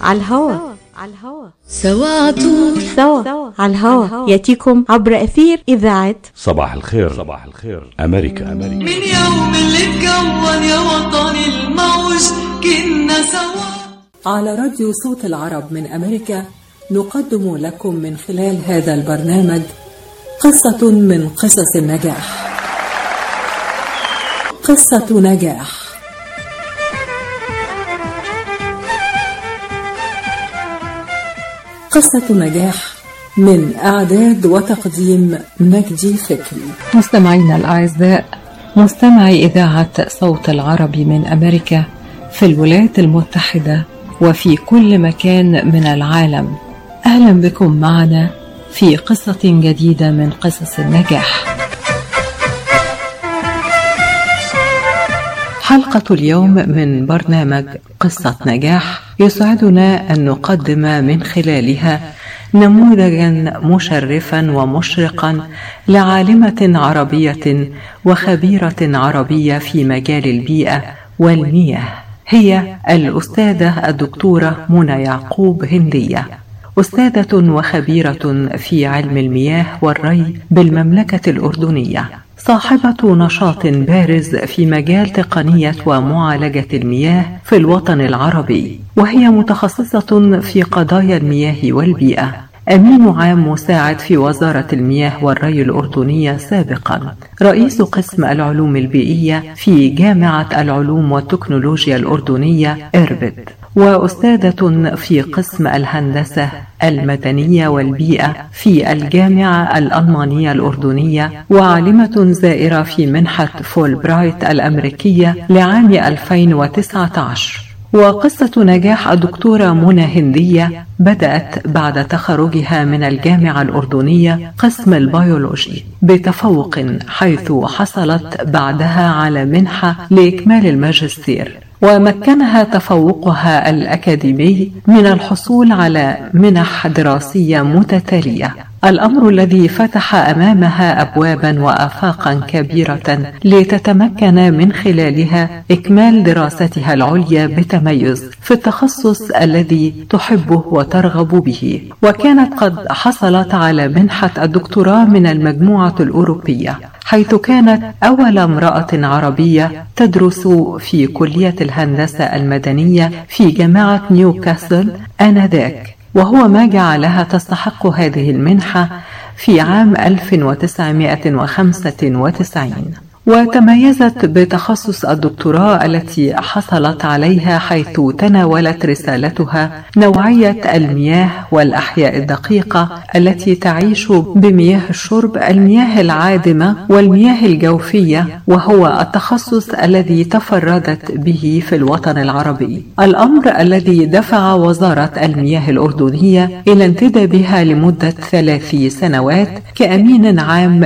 على الهوا. على الهوا سوا عطول سوا على الهوا. يأتيكم عبر أثير إذاعة صباح الخير. صباح الخير. أمريكا. أمريكا. من يوم اللي اتكون يا وطني الموج كنا سوا. على راديو صوت العرب من أمريكا نقدم لكم من خلال هذا البرنامج قصة من قصص النجاح. قصة نجاح. قصة نجاح من إعداد وتقديم مجدي فكري. مستمعينا الأعزاء مستمعي إذاعة صوت العرب من أمريكا في الولايات المتحدة وفي كل مكان من العالم. أهلا بكم معنا في قصة جديدة من قصص النجاح. حلقة اليوم من برنامج قصة نجاح يسعدنا أن نقدم من خلالها نموذجا مشرفا ومشرقا لعالمة عربية وخبيرة عربية في مجال البيئة والمياه هي الأستاذة الدكتورة منى يعقوب هندية أستاذة وخبيرة في علم المياه والري بالمملكة الأردنية. صاحبة نشاط بارز في مجال تقنية ومعالجة المياه في الوطن العربي وهي متخصصة في قضايا المياه والبيئة. أمين عام مساعد في وزارة المياه والري الأردنية سابقا. رئيس قسم العلوم البيئية في جامعة العلوم والتكنولوجيا الأردنية إربد وأستاذة في قسم الهندسة المدنية والبيئة في الجامعة الألمانية الأردنية وعالمة زائرة في منحة فول برايت الأمريكية لعام 2019 وقصة نجاح الدكتورة منى هندية بدأت بعد تخرجها من الجامعة الأردنية قسم البيولوجي بتفوق حيث حصلت بعدها على منحة لإكمال الماجستير. ومكنها تفوقها الأكاديمي من الحصول على منح دراسية متتالية. الأمر الذي فتح أمامها أبوابا وآفاقا كبيرة لتتمكن من خلالها إكمال دراستها العليا بتميز في التخصص الذي تحبه وترغب به. وكانت قد حصلت على منحة الدكتوراه من المجموعة الأوروبية حيث كانت أول امرأة عربية تدرس في كلية الهندسة المدنية في جامعة نيوكاسل آنذاك. وهو ما جعلها تستحق هذه المنحة في عام 1995 وتميزت بتخصص الدكتوراه التي حصلت عليها حيث تناولت رسالتها نوعية المياه والأحياء الدقيقة التي تعيش بمياه الشرب المياه العادمة والمياه الجوفية وهو التخصص الذي تفردت به في الوطن العربي. الأمر الذي دفع وزارة المياه الأردنية إلى انتدابها لمدة ثلاث سنوات كأمين عام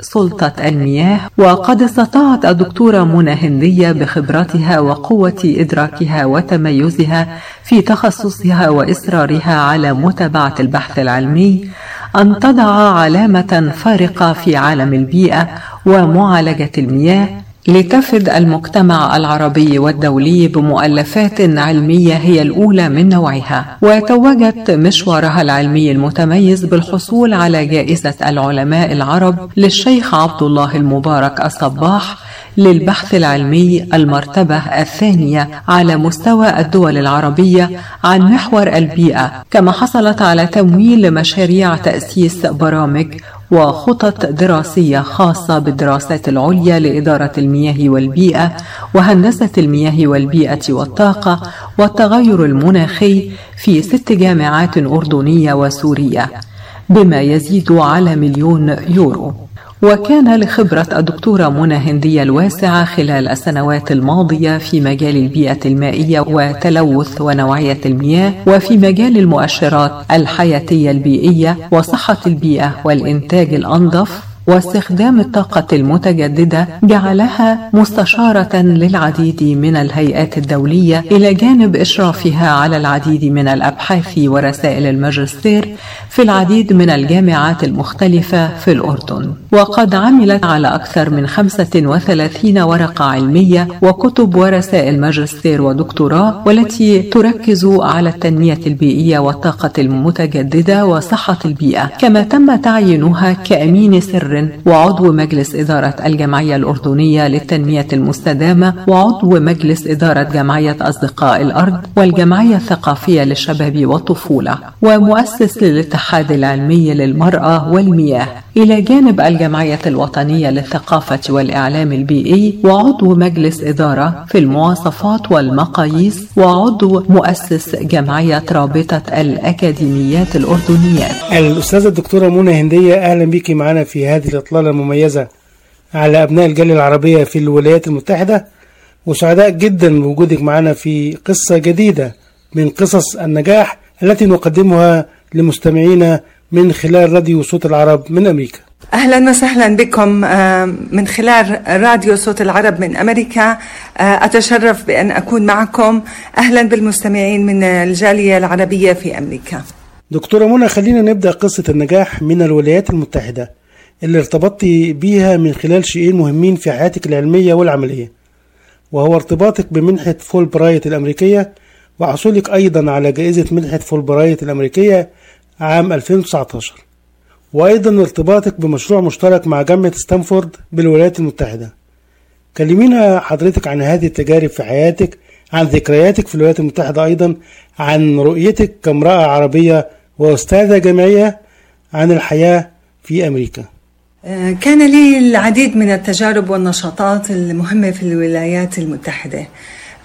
لسلطة المياه وقد استطاعت الدكتورة منى هندية بخبرتها وقوة إدراكها وتميزها في تخصصها وإصرارها على متابعة البحث العلمي أن تضع علامة فارقة في عالم البيئة ومعالجة المياه لتفد المجتمع العربي والدولي بمؤلفات علمية هي الأولى من نوعها وتوجت مشوارها العلمي المتميز بالحصول على جائزة العلماء العرب للشيخ عبد الله المبارك الصباح للبحث العلمي المرتبة الثانية على مستوى الدول العربية عن محور البيئة كما حصلت على تمويل لمشاريع تأسيس برامج وخطط دراسية خاصة بالدراسات العليا لإدارة المياه والبيئة وهندسة المياه والبيئة والطاقة والتغير المناخي في ست جامعات أردنية وسورية بما يزيد على مليون يورو. وكان لخبرة الدكتورة منى هندية الواسعة خلال السنوات الماضية في مجال البيئة المائية وتلوث ونوعية المياه وفي مجال المؤشرات الحياتية البيئية وصحة البيئة والإنتاج الأنظف واستخدام الطاقة المتجددة جعلها مستشارة للعديد من الهيئات الدولية إلى جانب إشرافها على العديد من الأبحاث ورسائل الماجستير في العديد من الجامعات المختلفة في الأردن. وقد عملت على أكثر من 35 ورقة علمية وكتب ورسائل ماجستير ودكتوراه والتي تركز على التنمية البيئية والطاقة المتجددة وصحة البيئة. كما تم تعيينها كأمين سر وعضو مجلس إدارة الجمعية الأردنية للتنمية المستدامة وعضو مجلس إدارة جمعية أصدقاء الأرض والجمعية الثقافية للشباب والطفولة ومؤسس للاتحاد العلمي للمرأة والمياه. إلى جانب الجمعية الوطنية للثقافة والإعلام البيئي وعضو مجلس إدارة في المواصفات والمقاييس وعضو مؤسس جمعية رابطة الأكاديميات الأردنيات. الأستاذة الدكتورة منى هندية أهلا بك معنا في هذه الإطلالة المميزة على أبناء الجالية العربية في الولايات المتحدة وسعداء جدا بوجودك معنا في قصة جديدة من قصص النجاح التي نقدمها لمستمعينا من خلال راديو صوت العرب من أمريكا. أهلا وسهلا بكم آه، من خلال راديو صوت العرب من أمريكا. آه، أتشرف بأن أكون معكم. أهلا بالمستمعين من الجالية العربية في أمريكا. دكتورة منى خلينا نبدأ قصة النجاح من الولايات المتحدة. اللي ارتبطت بيها من خلال شيئين مهمين في حياتك العلمية والعملية وهو ارتباطك بمنحة فول برايت الأمريكية وحصولك أيضا على جائزة منحة فول برايت الأمريكية عام 2019 وأيضا ارتباطك بمشروع مشترك مع جامعة ستانفورد بالولايات المتحدة. كلمينا حضرتك عن هذه التجارب في حياتك عن ذكرياتك في الولايات المتحدة أيضا عن رؤيتك كامرأة عربية وأستاذة جامعية عن الحياة في أمريكا. كان لي العديد من التجارب والنشاطات المهمة في الولايات المتحدة.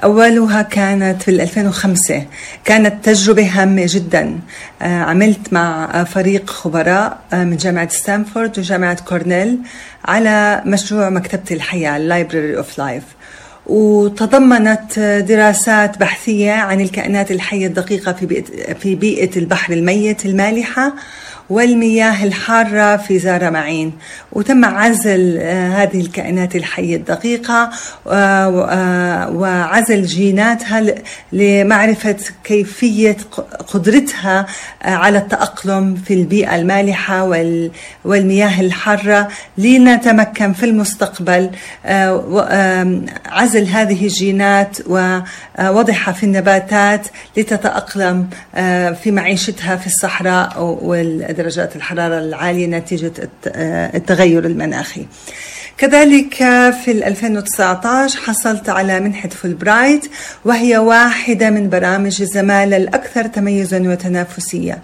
أولها كانت في 2005 كانت تجربة هامة جدا. آه، عملت مع فريق خبراء آه، من جامعة ستانفورد وجامعة كورنيل على مشروع مكتبة الحياة Library of Life. وتضمنت دراسات بحثية عن الكائنات الحية الدقيقة في بيئة, في بيئة البحر الميت المالحة والمياه الحارة في زارة معين. وتم عزل آه، هذه الكائنات الحية الدقيقة آه، آه، وعزل جيناتها لمعرفة كيفية قدرتها على التأقلم في البيئة المالحة وال- والمياه الحارة. لنتمكن في المستقبل عزل هذه الجينات ووضعها في النباتات لتتأقلم في معيشتها في الصحراء والدرجات الحرارة العالية نتيجة آه، التغير المناخي. كذلك في 2019 حصلت على منحة فولبرايت وهي واحدة من برامج الزمالة الأكثر تميزا وتنافسية.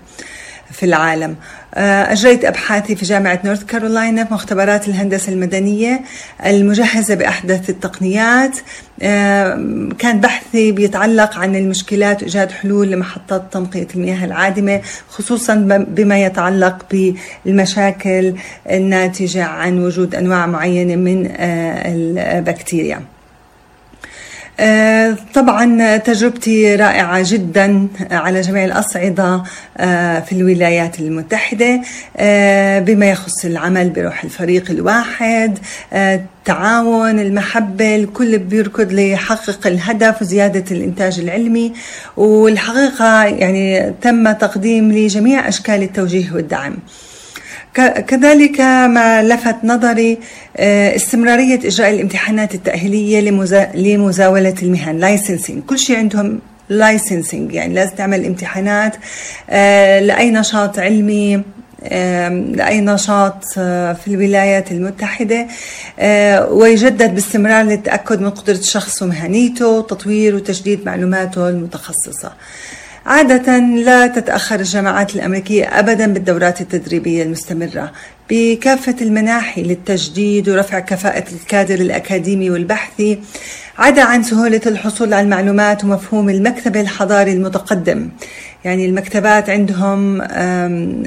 في العالم. آه، أجريت أبحاثي في جامعة نورث كارولاينا في مختبرات الهندسة المدنية المجهزة بأحدث التقنيات. آه، كان بحثي بيتعلق عن المشكلات وإيجاد حلول لمحطات تنقية المياه العادمة خصوصا بما يتعلق بالمشاكل الناتجة عن وجود أنواع معينة من آه، البكتيريا. طبعا تجربتي رائعة جدا على جميع الأصعدة آه، في الولايات المتحدة آه، بما يخص العمل بروح الفريق الواحد آه، التعاون المحبة الكل بيركض ليحقق الهدف وزيادة الإنتاج العلمي. والحقيقة يعني تم تقديم لي جميع أشكال التوجيه والدعم. كذلك ما لفت نظري آه، استمرارية إجراء الامتحانات التأهيلية لمزا- لمزاولة المهن licensing كل شيء عندهم licensing يعني لازم تعمل امتحانات آه، لأي نشاط علمي لأي نشاط آه، في الولايات المتحدة ويجدد باستمرار للتأكد من قدرة الشخص ومهنيته وتطوير وتجديد معلوماته المتخصصة. عادة لا تتأخر الجامعات الأمريكية أبدا بالدورات التدريبية المستمرة بكافة المناحي للتجديد ورفع كفاءة الكادر الأكاديمي والبحثي عدا عن سهولة الحصول على المعلومات ومفهوم المكتبة الحضاري المتقدم. يعني المكتبات عندهم آم،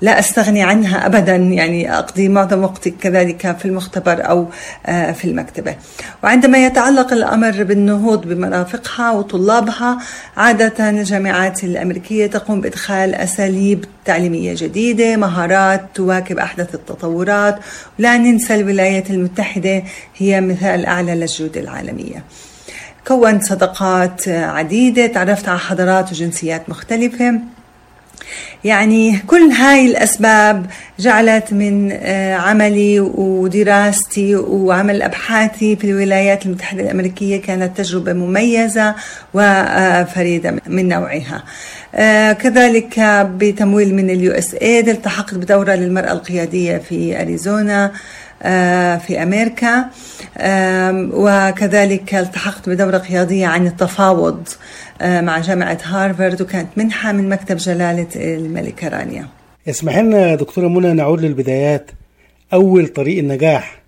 لا أستغني عنها ابدا يعني أقضي معظم وقتي كذلك في المختبر أو آه، في المكتبة. وعندما يتعلق الأمر بالنهوض بمرافقها وطلابها عادة الجامعات الأمريكية تقوم بإدخال أساليب تعليمية جديدة مهارات تواكب أحدث التطورات. ولا ننسى الولايات المتحدة هي مثال أعلى للجودة العالمية. كونت صداقات عديدة تعرفت على حضارات وجنسيات مختلفة. يعني كل هاي الأسباب جعلت من آه، عملي ودراستي وعمل أبحاثي في الولايات المتحدة الأمريكية كانت تجربة مميزة وفريدة من نوعها. آه، كذلك بتمويل من ال USAID التحقت بدورة للمرأة القيادية في أريزونا. في أمريكا. وكذلك التحقت بدورة قيادية عن التفاوض آه، مع جامعة هارفارد وكانت منحة من مكتب جلالة الملكة رانيا. اسمح لنا دكتورة منى نعود للبدايات. أول طريق النجاح.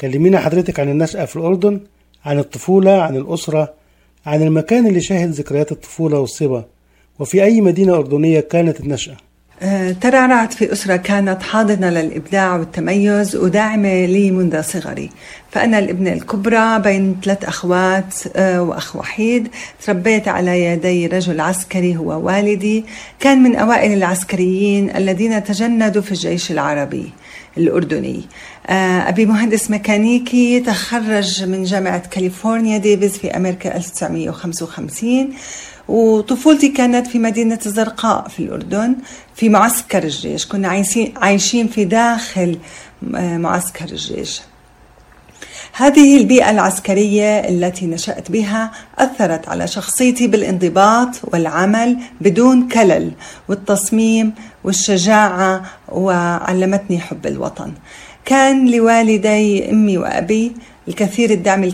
كلمينا حضرتك عن النشأة في الأردن عن الطفولة عن الأسرة عن المكان اللي شاهد ذكريات الطفولة والصبا. وفي أي مدينة أردنية كانت النشأة؟ آه، ترعرعت في أسرة كانت حاضنة للإبداع والتميز وداعمة لي منذ صغري. فأنا الإبنة الكبرى بين ثلاث أخوات آه، وأخ وحيد. تربيت على يدي رجل عسكري هو والدي. كان من أوائل العسكريين الذين تجندوا في الجيش العربي الأردني. آه، أبي مهندس ميكانيكي تخرج من جامعة كاليفورنيا ديفيز في أمريكا 1955 وطفولتي كانت في مدينة الزرقاء في الأردن في معسكر الجيش. كنا عايشين في داخل آه، معسكر الجيش. هذه البيئة العسكرية التي نشأت بها أثرت على شخصيتي بالانضباط والعمل بدون كلل والتصميم والشجاعة وعلمتني حب الوطن. كان لوالدي أمي وأبي الكثير الدعم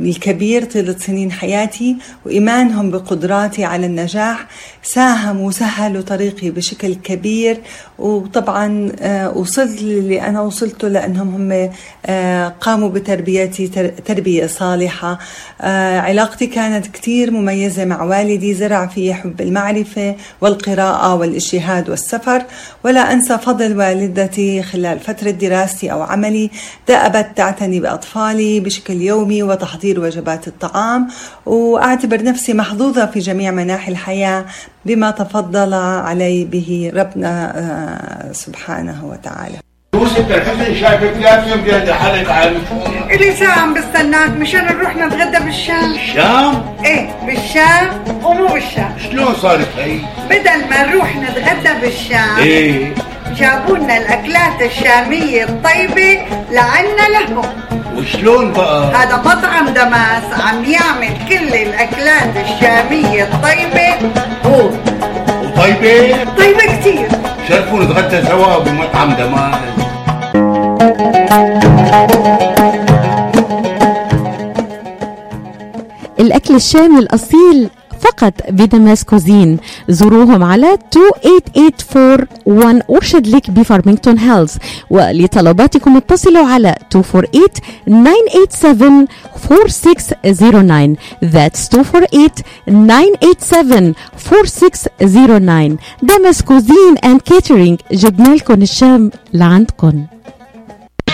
الكبير طيلة سنين حياتي وإيمانهم بقدراتي على النجاح ساهموا وسهلوا طريقي بشكل كبير وطبعا آه، وصلت اللي أنا وصلته لأنهم هم آه، قاموا بتربيتي تربية صالحة. آه، علاقتي كانت كتير مميزة مع والدي زرع في حب المعرفة والقراءة والاجتهاد والسفر. ولا أنسى فضل والدتي خلال فترة دراستي أو عملي دأبت تعتني بأطفالي بشكل يومي وتحضير وجبات الطعام وأعتبر نفسي محظوظة في جميع مناحي الحياة بما تفضل علي به ربنا آه، سبحانه وتعالى. يوسف الحسن شايفك لازم جاي حالك على إلي ساعة عم بستناك مشان نروح نتغدى بالشام. الشام؟ إيه بالشام ومو بالشام. شلون صارت هي؟ بدل ما نروح نتغدى بالشام إيه. جابوا لنا الأكلات الشامية الطيبة لعنا لهم. وشلون بقى؟ هذا مطعم دماس عم يعمل كل الأكلات الشامية الطيبة هو وطيبة؟ طيبة كتير شرفوا نتغدى سوا بمطعم دماس الأكل الشامي الأصيل فقط ب Damas Cuisine زوروهم على 28841 Orchard Lake ب Farmington Hills. ولطلباتكم اتصلوا على 248 987 4609 That's 248 987 Damas Cuisine and Catering جبنا لكم الشام لعندكم.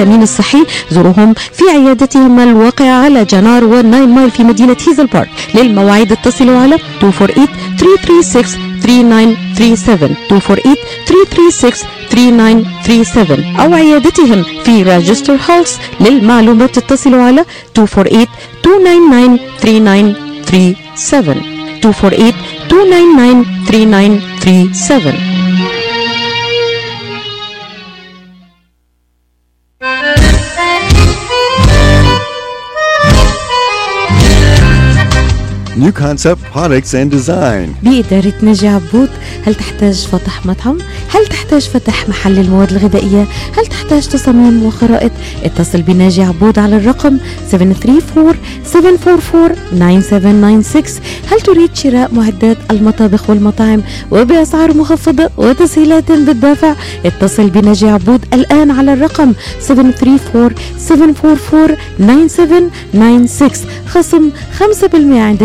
التأمين الصحي زوروهم في عيادتهم الواقعة على جنار والناين مايل في مدينة هيزل بارك للمواعيد اتصلوا على 248 336 3937 248 336 3937 أو عيادتهم في راجستر هولس للمعلومات اتصلوا على 248 299 3937 248 299 3937 New Concept Products and Design. بإدارة ناجي عبود هل تحتاج فتح مطعم؟ هل تحتاج فتح محل المواد الغذائية؟ هل تحتاج تصاميم وخرائط؟ اتصل بناجي عبود على الرقم 734-744-9796 هل تريد شراء معدات المطابخ والمطاعم وبأسعار مخفضة وتسهيلات بالدافع؟ اتصل بناجي عبود الآن على الرقم 734-744-9796 خصم 5% عند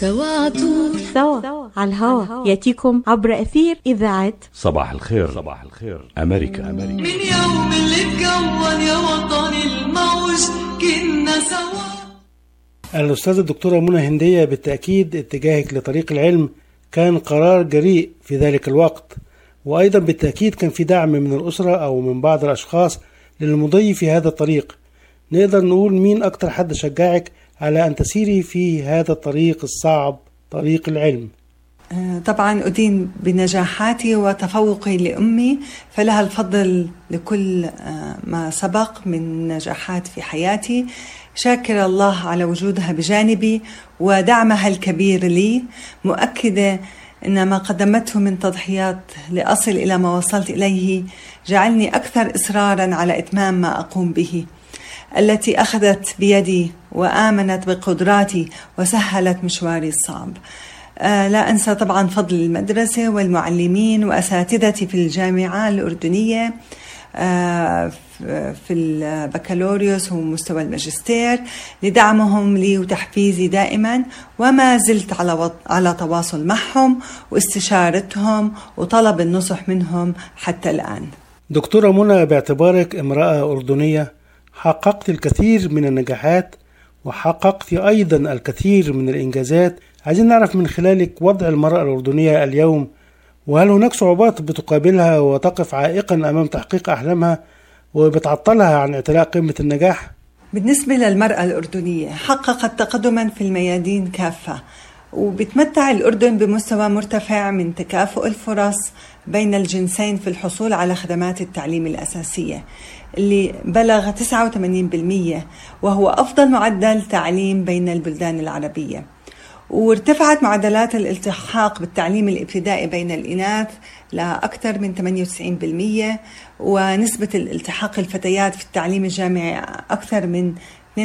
سوا عطول سوا على الهوا يأتيكم عبر أثير إذاعة صباح الخير. صباح الخير. أمريكا. أمريكا. من يوم اللي اتكون يا وطني الموج كنا سوا. الأستاذة الدكتورة منى هندية بالتأكيد اتجاهك لطريق العلم كان قرار جريء في ذلك الوقت وأيضا بالتأكيد كان في دعم من الأسرة أو من بعض الأشخاص للمضي في هذا الطريق. نقدر نقول مين أكتر حد شجعك على أن تسيري في هذا الطريق الصعب طريق العلم. آه، طبعا أدين بنجاحاتي وتفوقي لأمي فلها الفضل لكل آه، ما سبق من نجاحات في حياتي. شاكر الله على وجودها بجانبي ودعمها الكبير لي مؤكدة أن ما قدمته من تضحيات لأصل إلى ما وصلت إليه جعلني أكثر إصرارا على إتمام ما أقوم به. التي أخذت بيدي وآمنت بقدراتي وسهلت مشواري الصعب. آه، لا أنسى طبعا فضل المدرسة والمعلمين وأساتذتي في الجامعة الأردنية آه، في البكالوريوس ومستوى الماجستير لدعمهم لي وتحفيزي دائما وما زلت على على تواصل معهم واستشارتهم وطلب النصح منهم حتى الآن. دكتورة منى باعتبارك امرأة أردنية حققت الكثير من النجاحات وحققت أيضا الكثير من الإنجازات عايزين نعرف من خلالك وضع المرأة الأردنية اليوم وهل هناك صعوبات بتقابلها وتقف عائقا أمام تحقيق أحلامها وبتعطلها عن اعتلاء قمة النجاح؟ بالنسبة للمرأة الأردنية حققت تقدما في الميادين كافة وبتمتع الأردن بمستوى مرتفع من تكافؤ الفرص بين الجنسين في الحصول على خدمات التعليم الأساسية اللي بلغ 89% وهو أفضل معدل تعليم بين البلدان العربية. وارتفعت معدلات الالتحاق بالتعليم الابتدائي بين الإناث لأكثر من 98% ونسبة الالتحاق الفتيات في التعليم الجامعي أكثر من 52%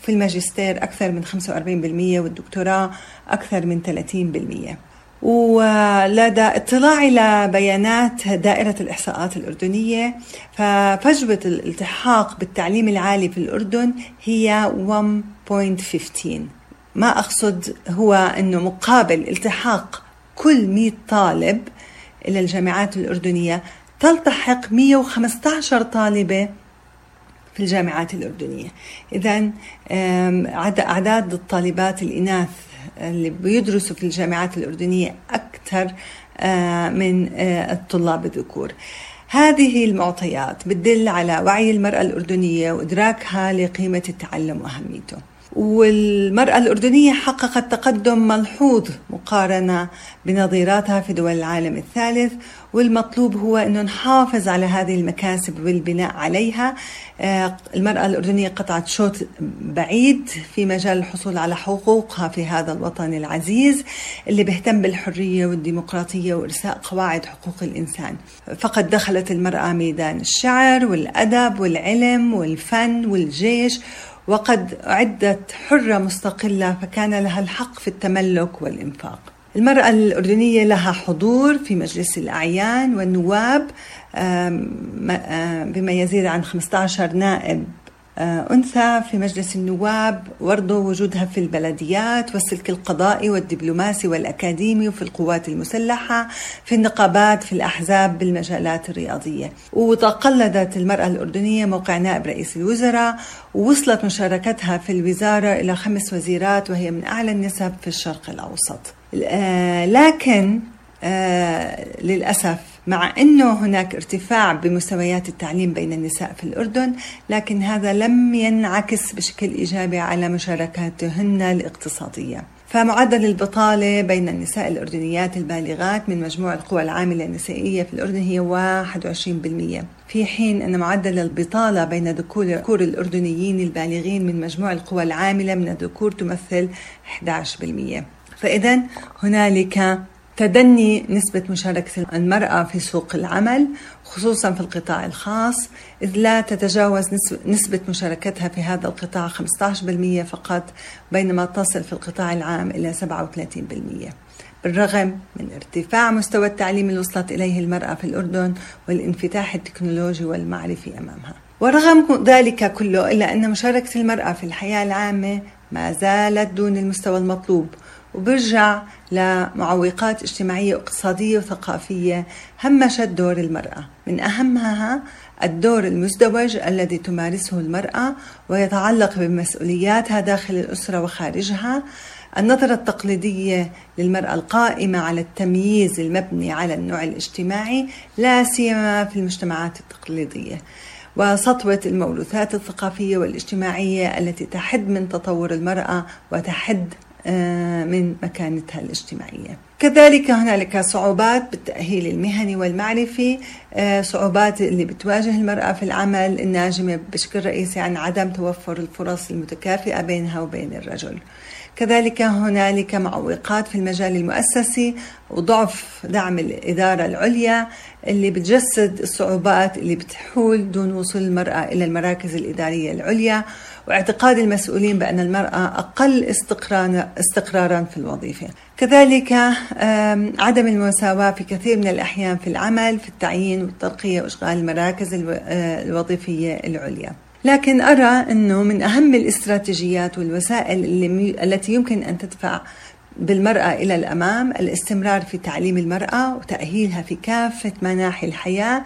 في الماجستير أكثر من 45% والدكتوراه أكثر من 30% ولدى اطلاعي لبيانات دائرة الإحصاءات الأردنية. ففجوة الالتحاق بالتعليم العالي في الأردن هي 1.15 ما أقصد هو أنه مقابل التحاق كل 100 طالب إلى الجامعات الأردنية تلتحق 115 طالبة في الجامعات الأردنية. إذا أعداد الطالبات الإناث اللي بيدرسوا في الجامعات الأردنية أكثر آه، من آه، الطلاب الذكور. هذه المعطيات بتدل على وعي المرأة الأردنية وإدراكها لقيمة التعلم وأهميته. والمرأة الأردنية حققت تقدم ملحوظ مقارنة بنظيراتها في دول العالم الثالث والمطلوب هو أنه نحافظ على هذه المكاسب والبناء عليها. آه، المرأة الأردنية قطعت شوط بعيد في مجال الحصول على حقوقها في هذا الوطن العزيز اللي بيهتم بالحرية والديمقراطية وإرساء قواعد حقوق الإنسان. فقد دخلت المرأة ميدان الشعر والأدب والعلم والفن والجيش وقد أعدت حرة مستقلة فكان لها الحق في التملك والإنفاق. المرأة الأردنية لها حضور في مجلس الأعيان والنواب بما يزيد عن 15 نائب أنثى في مجلس النواب برضه وجودها في البلديات والسلك القضائي والدبلوماسي والأكاديمي وفي القوات المسلحة في النقابات في الأحزاب بالمجالات الرياضية. وتقلدت المرأة الأردنية موقع نائب رئيس الوزراء ووصلت مشاركتها في الوزارة إلى خمس وزيرات وهي من أعلى النسب في الشرق الأوسط. لكن للأسف مع أنه هناك ارتفاع بمستويات التعليم بين النساء في الأردن لكن هذا لم ينعكس بشكل إيجابي على مشاركاتهن الاقتصادية. فمعدل البطالة بين النساء الأردنيات البالغات من مجموع القوى العاملة النسائية في الأردن هي 21% في حين أن معدل البطالة بين ذكور الأردنيين البالغين من مجموع القوى العاملة من الذكور تمثل 11% فإذا هنالك تدني نسبة مشاركة المرأة في سوق العمل خصوصا في القطاع الخاص إذ لا تتجاوز نسبة مشاركتها في هذا القطاع 15% فقط بينما تصل في القطاع العام إلى 37% بالرغم من ارتفاع مستوى التعليم اللي وصلت إليه المرأة في الأردن والانفتاح التكنولوجي والمعرفي أمامها. ورغم ذلك كله إلا أن مشاركة المرأة في الحياة العامة ما زالت دون المستوى المطلوب. وبرجع لمعوقات اجتماعية واقتصادية وثقافية همشت دور المرأة. من أهمها الدور المزدوج الذي تمارسه المرأة ويتعلق بمسؤولياتها داخل الأسرة وخارجها. النظرة التقليدية للمرأة القائمة على التمييز المبني على النوع الاجتماعي لا سيما في المجتمعات التقليدية. وسطوة الموروثات الثقافية والاجتماعية التي تحد من تطور المرأة وتحد من مكانتها الاجتماعية. كذلك هنالك صعوبات بالتأهيل المهني والمعرفي آه، صعوبات اللي بتواجه المرأة في العمل الناجمة بشكل رئيسي عن عدم توفر الفرص المتكافئة بينها وبين الرجل. كذلك هنالك معوقات في المجال المؤسسي وضعف دعم الإدارة العليا اللي بتجسد الصعوبات اللي بتحول دون وصول المرأة إلى المراكز الإدارية العليا واعتقاد المسؤولين بأن المرأة أقل استقرارا في الوظيفة. كذلك عدم المساواة في كثير من الأحيان في العمل في التعيين والترقية وإشغال المراكز آه، الوظيفية العليا. لكن أرى أنه من أهم الاستراتيجيات والوسائل اللي التي يمكن أن تدفع بالمرأة إلى الأمام الاستمرار في تعليم المرأة وتأهيلها في كافة مناحي الحياة.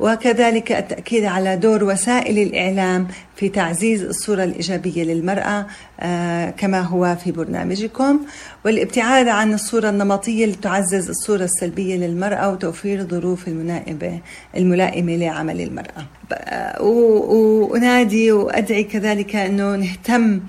وكذلك التأكيد على دور وسائل الإعلام في تعزيز الصورة الإيجابية للمرأة آه، كما هو في برنامجكم والابتعاد عن الصورة النمطية اللي تعزز الصورة السلبية للمرأة وتوفير الظروف الملائمة الملائمة لعمل المرأة. وأنادي وأدعي كذلك أنه نهتم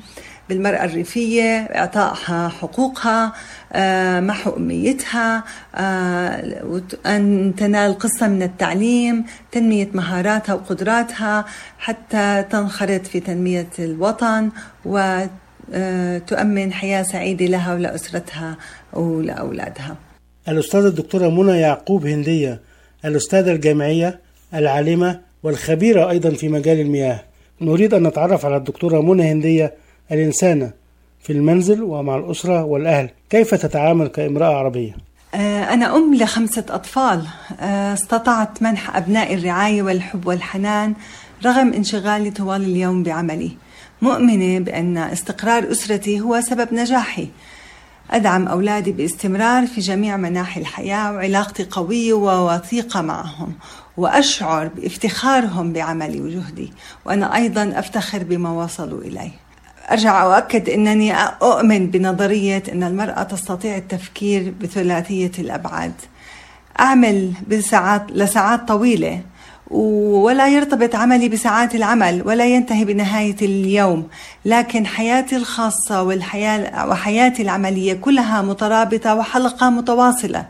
بالمرأة الريفية إعطائها حقوقها آه، محو أميتها آه، أن تنال قصة من التعليم تنمية مهاراتها وقدراتها حتى تنخرط في تنمية الوطن وتؤمن حياة سعيدة لها ولأسرتها ولأولادها. الأستاذة الدكتورة منى يعقوب هندية الأستاذة الجامعية العالمة والخبيرة أيضا في مجال المياه. نريد أن نتعرف على الدكتورة منى هندية الإنسانة في المنزل ومع الأسرة والأهل كيف تتعامل كامرأة عربية؟ آه، أنا أم لخمسة أطفال. آه، استطعت منح أبنائي الرعاية والحب والحنان رغم انشغالي طوال اليوم بعملي. مؤمنة بأن استقرار أسرتي هو سبب نجاحي. أدعم أولادي باستمرار في جميع مناحي الحياة وعلاقتي قوية ووثيقة معهم وأشعر بافتخارهم بعملي وجهدي وأنا أيضا أفتخر بما وصلوا إليه. أرجع أؤكد أنني أؤمن بنظرية أن المرأة تستطيع التفكير بثلاثية الأبعاد. أعمل بساعات لساعات طويلة ولا يرتبط عملي بساعات العمل ولا ينتهي بنهاية اليوم. لكن حياتي الخاصة والحياة وحياتي العملية كلها مترابطة وحلقة متواصلة.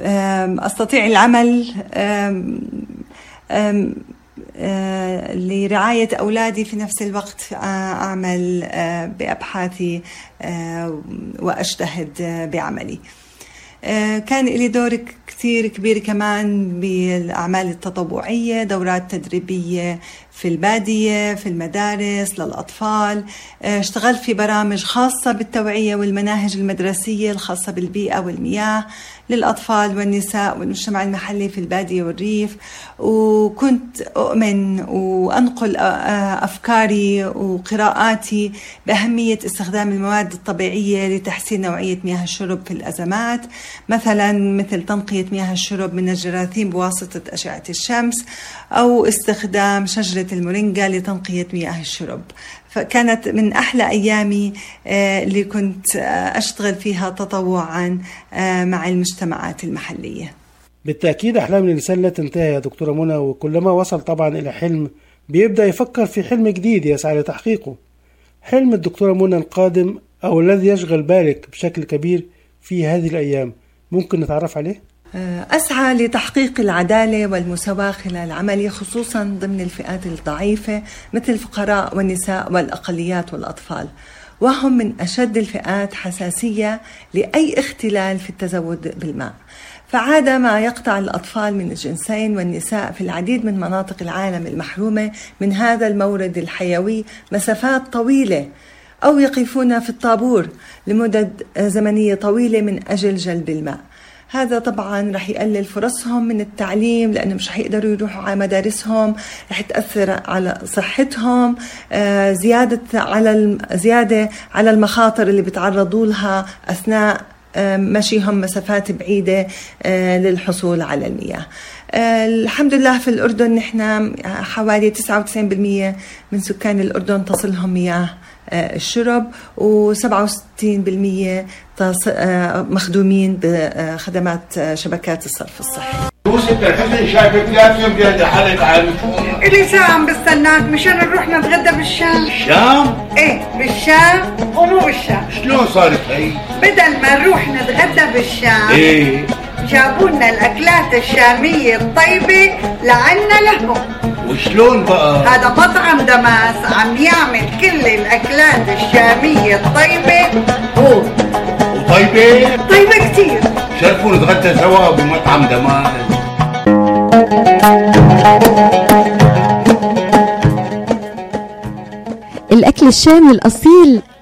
أستطيع العمل آه، لرعاية أولادي في نفس الوقت آه، أعمل آه، بأبحاثي وأجتهد بعملي. كان لي دور كثير كبير كمان بالأعمال التطوعية دورات تدريبية في البادية في المدارس للأطفال. اشتغلت في برامج خاصة بالتوعية والمناهج المدرسية الخاصة بالبيئة والمياه للأطفال والنساء والمجتمع المحلي في البادية والريف. وكنت أؤمن وأنقل أفكاري وقراءاتي بأهمية استخدام المواد الطبيعية لتحسين نوعية مياه الشرب في الأزمات. مثلا مثل تنقية مياه الشرب من الجراثيم بواسطة أشعة الشمس أو استخدام شجرة المورينجا لتنقية مياه الشرب. فكانت من أحلى أيامي آه، اللي كنت آه، أشتغل فيها تطوعا آه، مع المجتمعات المحلية. بالتأكيد أحلام الإنسان لا تنتهي يا دكتورة منى وكلما وصل طبعا إلى حلم بيبدأ يفكر في حلم جديد يسعى لتحقيقه. حلم الدكتورة منى القادم أو الذي يشغل بالك بشكل كبير في هذه الأيام ممكن نتعرف عليه؟ أسعى لتحقيق العدالة والمساواة خلال العمل خصوصا ضمن الفئات الضعيفة مثل الفقراء والنساء والأقليات والأطفال. وهم من أشد الفئات حساسية لأي اختلال في التزود بالماء. فعاد ما يقطع الأطفال من الجنسين والنساء في العديد من مناطق العالم المحرومة من هذا المورد الحيوي مسافات طويلة أو يقفون في الطابور لمدة زمنية طويلة من أجل جلب الماء. هذا طبعا رح يقلل فرصهم من التعليم لأنه مش رح يقدروا يروحوا على مدارسهم رح تأثر على صحتهم. آه، زيادة على زيادة على المخاطر اللي بيتعرضوا لها أثناء آه، مشيهم مسافات بعيدة آه، للحصول على المياه. الحمد لله في الأردن نحن حوالي 99% من سكان الأردن تصلهم مياه. الشرب و67% مخدومين بخدمات شبكات الصرف الصحي. يوسف الحسن شايفك ثلاث يوم إلي ساعة عم بستناك مشان نروح نتغدى بالشام. الشام؟ إيه بالشام ومو بالشام. شلون صارت هي؟ بدل ما نروح نتغدى بالشام إيه. جابوا لنا الأكلات الشامية الطيبة لعنا لهم. وشلون بقى؟ هذا مطعم دماس عم يعمل كل الأكلات الشامية الطيبة هو وطيبة؟ طيبة كتير شرفوا نتغدى سوا بمطعم دماس الأكل الشامي الأصيل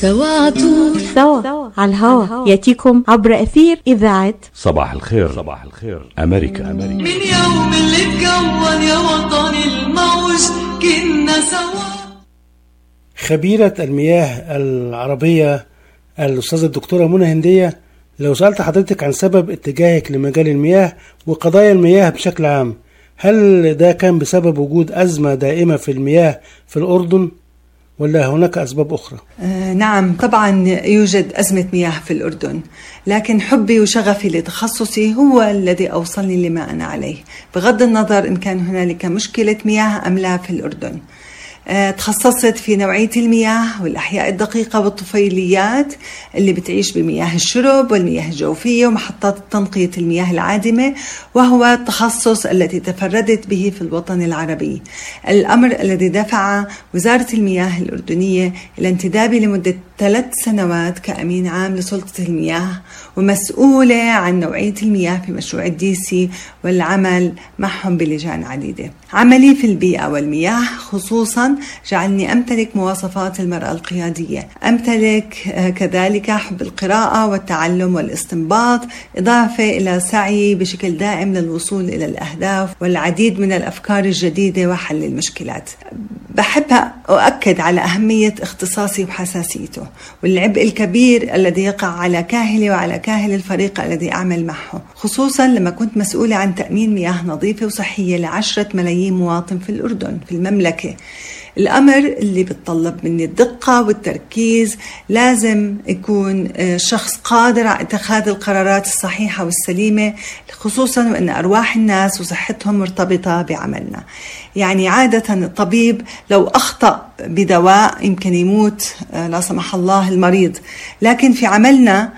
سوا عطول سوا على الهوا. يأتيكم عبر أثير إذاعة صباح الخير. صباح الخير. أمريكا. أمريكا. من يوم اللي اتكون يا وطني الموج كنا سوا. خبيرة المياه العربية الأستاذة الدكتورة منى هندية لو سألت حضرتك عن سبب اتجاهك لمجال المياه وقضايا المياه بشكل عام هل ده كان بسبب وجود أزمة دائمة في المياه في الأردن؟ ولا هناك أسباب أخرى؟ آه، نعم طبعا يوجد أزمة مياه في الأردن لكن حبي وشغفي لتخصصي هو الذي أوصلني لما أنا عليه بغض النظر إن كان هنالك مشكلة مياه أم لا في الأردن تخصصت في نوعية المياه والأحياء الدقيقة والطفيليات اللي بتعيش بمياه الشرب والمياه الجوفية ومحطات تنقية المياه العادمة وهو التخصص الذي تفردت به في الوطن العربي. الأمر الذي دفع وزارة المياه الأردنية إلى انتدابي لمدة ثلاث سنوات كأمين عام لسلطة المياه ومسؤولة عن نوعية المياه في مشروع الدي سي والعمل معهم بلجان عديدة. عملي في البيئة والمياه خصوصا جعلني أمتلك مواصفات المرأة القيادية. أمتلك آه، كذلك حب القراءة والتعلم والاستنباط إضافة إلى سعي بشكل دائم للوصول إلى الأهداف والعديد من الأفكار الجديدة وحل المشكلات. بحب أؤكد على أهمية اختصاصي وحساسيته والعبء الكبير الذي يقع على كاهلي وعلى كاهل الفريق الذي أعمل معه خصوصا لما كنت مسؤولة عن تأمين مياه نظيفة وصحية لعشرة ملايين مواطن في الأردن في المملكة. الأمر اللي بتطلب مني الدقة والتركيز لازم يكون آه، شخص قادر على اتخاذ القرارات الصحيحة والسليمة خصوصا وأن أرواح الناس وصحتهم مرتبطة بعملنا. يعني عادة الطبيب لو أخطأ بدواء يمكن يموت آه، لا سمح الله المريض. لكن في عملنا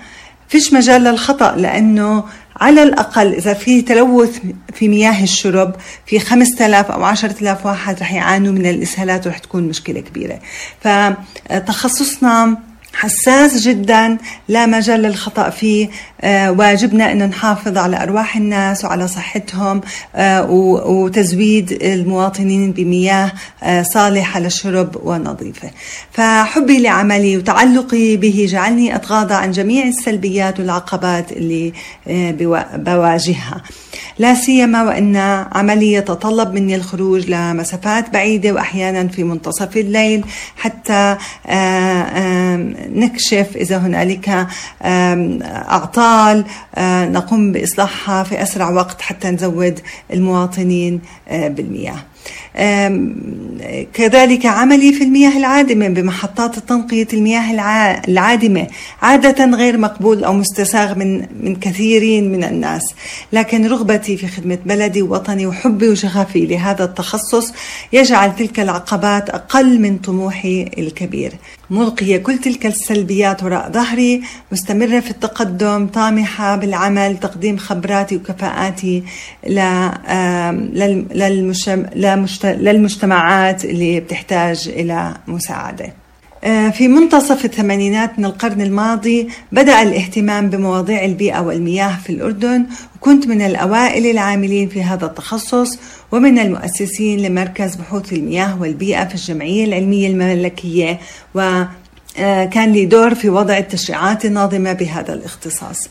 فيش مجال للخطأ لأنه على الأقل إذا في تلوث في مياه الشرب في 5000 أو 10000 واحد رح يعانوا من الإسهالات ورح تكون مشكلة كبيرة. فتخصصنا حساس جدا لا مجال للخطأ فيه. آه، واجبنا أن نحافظ على أرواح الناس وعلى صحتهم آه، وتزويد المواطنين بمياه آه، صالحة للشرب ونظيفة. فحبي لعملي وتعلقي به جعلني أتغاضى عن جميع السلبيات والعقبات اللي بواجهها. لا سيما وأن عملي يتطلب مني الخروج لمسافات بعيدة وأحيانا في منتصف الليل حتى نكشف إذا هنالك أعطال نقوم بإصلاحها في أسرع وقت حتى نزود المواطنين بالمياه. كذلك عملي في المياه العادمة بمحطات تنقية المياه العادمة عادة غير مقبول أو مستساغ من من كثيرين من الناس. لكن رغبتي في خدمة بلدي ووطني وحبي وشغفي لهذا التخصص يجعل تلك العقبات أقل من طموحي الكبير. ملقية كل تلك السلبيات وراء ظهري مستمرة في التقدم طامحة بالعمل تقديم خبراتي وكفاءاتي للمجتمعات اللي بتحتاج إلى مساعدة آه، في منتصف الثمانينات من القرن الماضي بدأ الاهتمام بمواضيع البيئة والمياه في الأردن وكنت من الأوائل العاملين في هذا التخصص ومن المؤسسين لمركز بحوث المياه والبيئة في الجمعية العلمية الملكية وكان لي دور في وضع التشريعات الناظمة بهذا الاختصاص.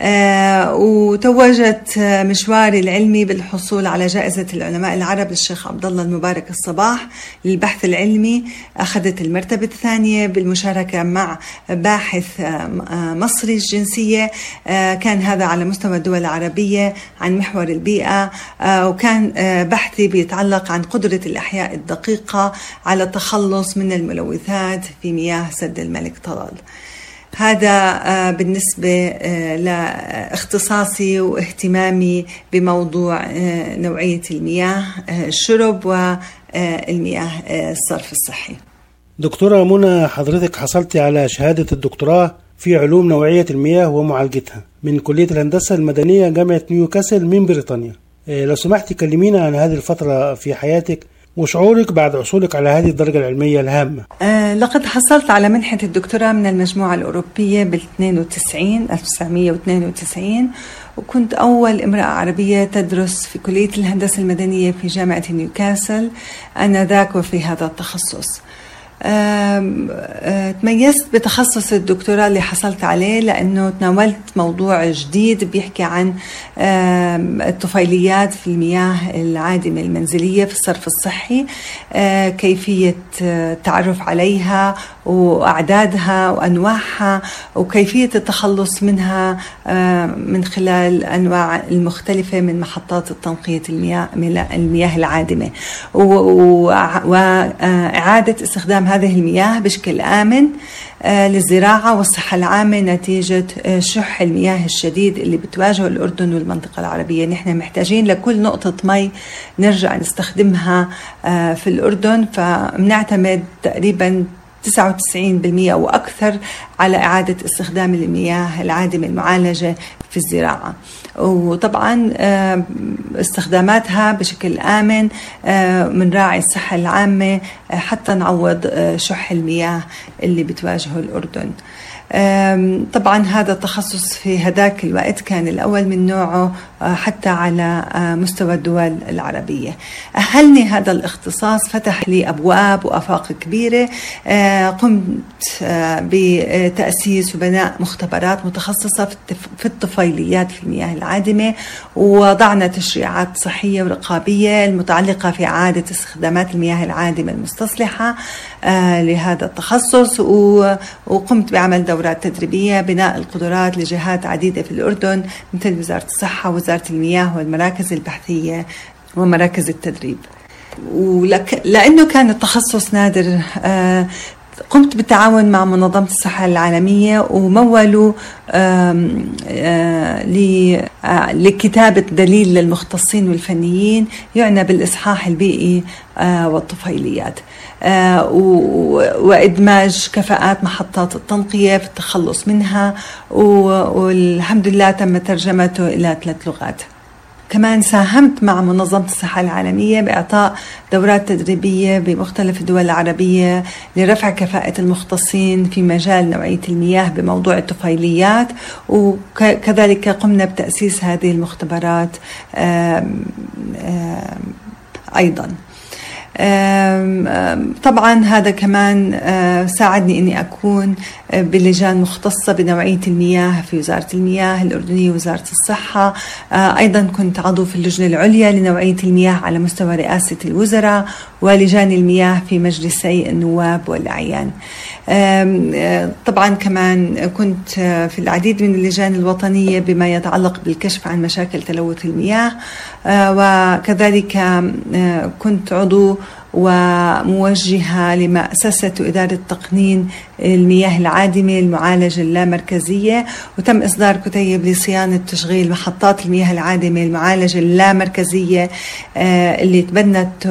آه وتوجت مشواري العلمي بالحصول على جائزة العلماء العرب للشيخ عبد الله المبارك الصباح للبحث العلمي. أخذت المرتبة الثانية بالمشاركة مع باحث آه مصري الجنسية. آه كان هذا على مستوى الدول العربية عن محور البيئة. آه، وكان آه، بحثي بيتعلق عن قدرة الأحياء الدقيقة على التخلص من الملوثات في مياه سد الملك طلال. هذا آه، بالنسبة آه، لاختصاصي واهتمامي بموضوع آه، نوعية المياه الشرب والمياه الصرف الصحي. دكتورة منى حضرتك حصلتي على شهادة الدكتوراه في علوم نوعية المياه ومعالجتها من كلية الهندسة المدنية جامعة نيوكاسل من بريطانيا. لو سمحتي كلمينا عن هذه الفترة في حياتك وشعورك بعد حصولك على هذه الدرجة العلمية الهامة؟ آه لقد حصلت على منحة الدكتوراه من المجموعة الأوروبية بال 92 1992 وكنت أول امرأة عربية تدرس في كلية الهندسة المدنية في جامعة نيوكاسل آنذاك وفي هذا التخصص. آه، تميزت بتخصص الدكتوراه اللي حصلت عليه لأنه تناولت موضوع جديد بيحكي عن الطفيليات في المياه العادمة المنزلية في الصرف الصحي آه، كيفية التعرف عليها وأعدادها وأنواعها وكيفية التخلص منها آه، من خلال الأنواع المختلفة من محطات التنقية المياه المياه العادمة. وإعادة استخدام هذه المياه بشكل آمن آه، للزراعة والصحة العامة نتيجة آه، شح المياه الشديد اللي بتواجهه الأردن والمنطقة العربية. نحن محتاجين لكل نقطة مي نرجع نستخدمها في الأردن. فبنعتمد تقريبا 99% وأكثر على إعادة استخدام المياه العادمة المعالجة في الزراعة. وطبعا استخداماتها بشكل آمن بنراعي الصحة العامة حتى نعوض آه، شح المياه اللي بتواجهه الأردن. طبعا هذا التخصص في هذاك الوقت كان الأول من نوعه حتى على مستوى الدول العربية. أهلني هذا الاختصاص فتح لي أبواب وأفاق كبيرة. قمت بتأسيس وبناء مختبرات متخصصة في الطفيليات في المياه العادمة. ووضعنا تشريعات صحية ورقابية المتعلقة في إعادة استخدامات المياه العادمة المستصلحة. لهذا التخصص وقمت بعمل دورات تدريبية بناء القدرات لجهات عديدة في الأردن مثل وزارة الصحة وزارة المياه والمراكز البحثية ومراكز التدريب. ولك لأنه كان التخصص نادر آه قمت بالتعاون مع منظمة الصحة العالمية ومولوا آه لكتابة دليل للمختصين والفنيين يعنى بالإصحاح البيئي آه والطفيليات آه وإدماج كفاءات محطات التنقية في التخلص منها والحمد لله تم ترجمته إلى ثلاث لغات. كمان ساهمت مع منظمة الصحة العالمية بإعطاء دورات تدريبية بمختلف الدول العربية لرفع كفاءة المختصين في مجال نوعية المياه بموضوع الطفيليات وكذلك قمنا بتأسيس هذه المختبرات أيضاً. طبعا هذا كمان ساعدني إني أكون بلجان مختصة بنوعية المياه في وزارة المياه الأردنية وزاره الصحة. أيضا كنت عضو في اللجنة العليا لنوعية المياه على مستوى رئاسة الوزراء ولجان المياه في مجلسي النواب والأعيان. طبعا كمان كنت في العديد من اللجان الوطنية بما يتعلق بالكشف عن مشاكل تلوث المياه. وكذلك كنت عضو وموجهة لمؤسسة إدارة تقنين المياه العادمة المعالجة اللامركزية وتم إصدار كتيب لصيانة تشغيل محطات المياه العادمة المعالجة اللامركزية اللي تبنت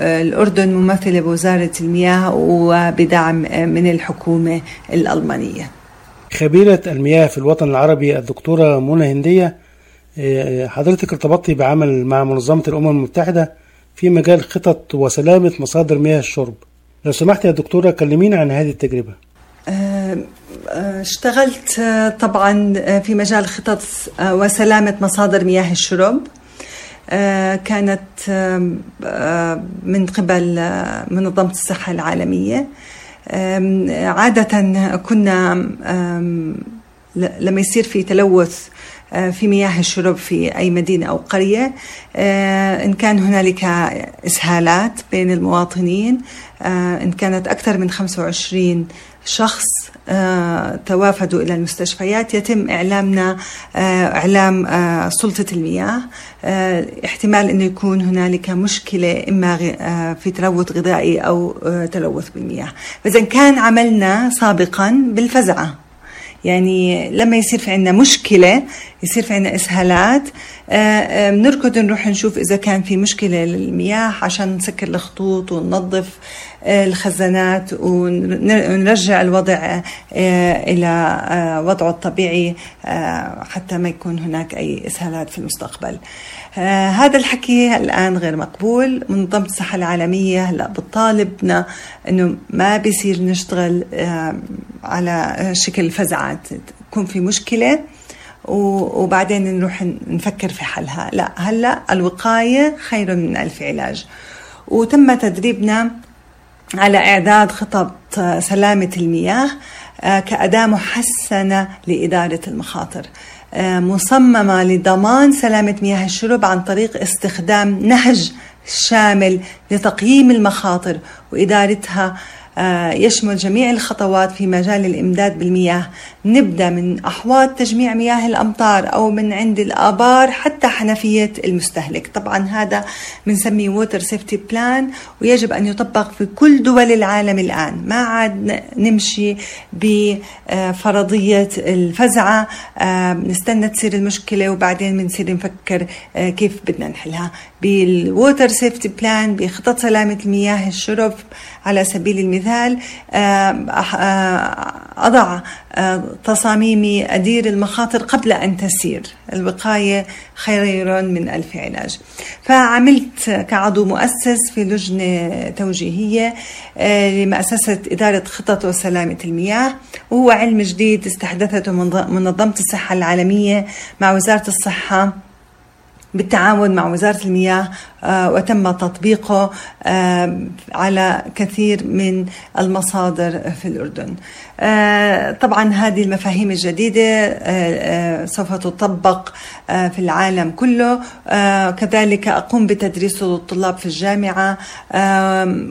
الأردن ممثلة بوزارة المياه وبدعم من الحكومة الألمانية. خبيرة المياه في الوطن العربي الدكتورة منى هندية حضرتك ارتبطتي بعمل مع منظمة الأمم المتحدة في مجال خطط وسلامة مصادر مياه الشرب. لو سمحت يا دكتورة كلمينا عن هذه التجربة. اشتغلت طبعا في مجال خطط وسلامة مصادر مياه الشرب. كانت من قبل منظمة الصحة العالمية. عادة كنا لما يصير في تلوث في مياه الشرب في أي مدينة أو قرية. إن كان هنالك إسهالات بين المواطنين إن كانت أكثر من 25 شخص توافدوا إلى المستشفيات. يتم إعلامنا إعلام سلطة المياه. احتمال أنه يكون هنالك مشكلة إما في تلوث غذائي أو تلوث بالمياه. فإذا كان عملنا سابقا بالفزعة. يعني لما يصير في عندنا مشكلة يصير في عندنا إسهالات بنركض نروح نشوف إذا كان في مشكلة للمياه عشان نسكر الخطوط وننظف الخزانات ونرجع الوضع إلى وضعه الطبيعي حتى ما يكون هناك أي إسهالات في المستقبل. هذا الحكي الآن غير مقبول. منظمة الصحة العالمية هلا بتطالبنا إنه ما بيصير نشتغل على شكل فزعات. تكون في مشكلة. وبعدين نروح نفكر في حلها. لا هلا الوقاية خير من ألف علاج. وتم تدريبنا على إعداد خطط سلامة المياه كأداة محسنة لإدارة المخاطر. مصممة لضمان سلامة مياه الشرب عن طريق استخدام نهج شامل لتقييم المخاطر وإدارتها آه، يشمل جميع الخطوات في مجال الإمداد بالمياه. نبدأ من أحواض تجميع مياه الأمطار أو من عند الآبار حتى حنفية المستهلك. طبعا هذا بنسميه water safety plan ويجب أن يطبق في كل دول العالم الآن. ما عاد نمشي بفرضية الفزعة آه، نستنى تصير المشكلة وبعدين بنصير نفكر آه، كيف بدنا نحلها. بال water safety plan بخطط سلامة المياه الشرب على سبيل المثال أضع تصاميمي أدير المخاطر قبل أن تصير. الوقاية خير من ألف علاج. فعملت كعضو مؤسس في لجنة توجيهية لمؤسسة إدارة خطط وسلامة المياه. وهو علم جديد استحدثته منظمة الصحة العالمية مع وزارة الصحة. بالتعاون مع وزارة المياه وتم تطبيقه على كثير من المصادر في الأردن. طبعا هذه المفاهيم الجديدة سوف تطبق في العالم كله. كذلك أقوم بتدريسه للطلاب في الجامعة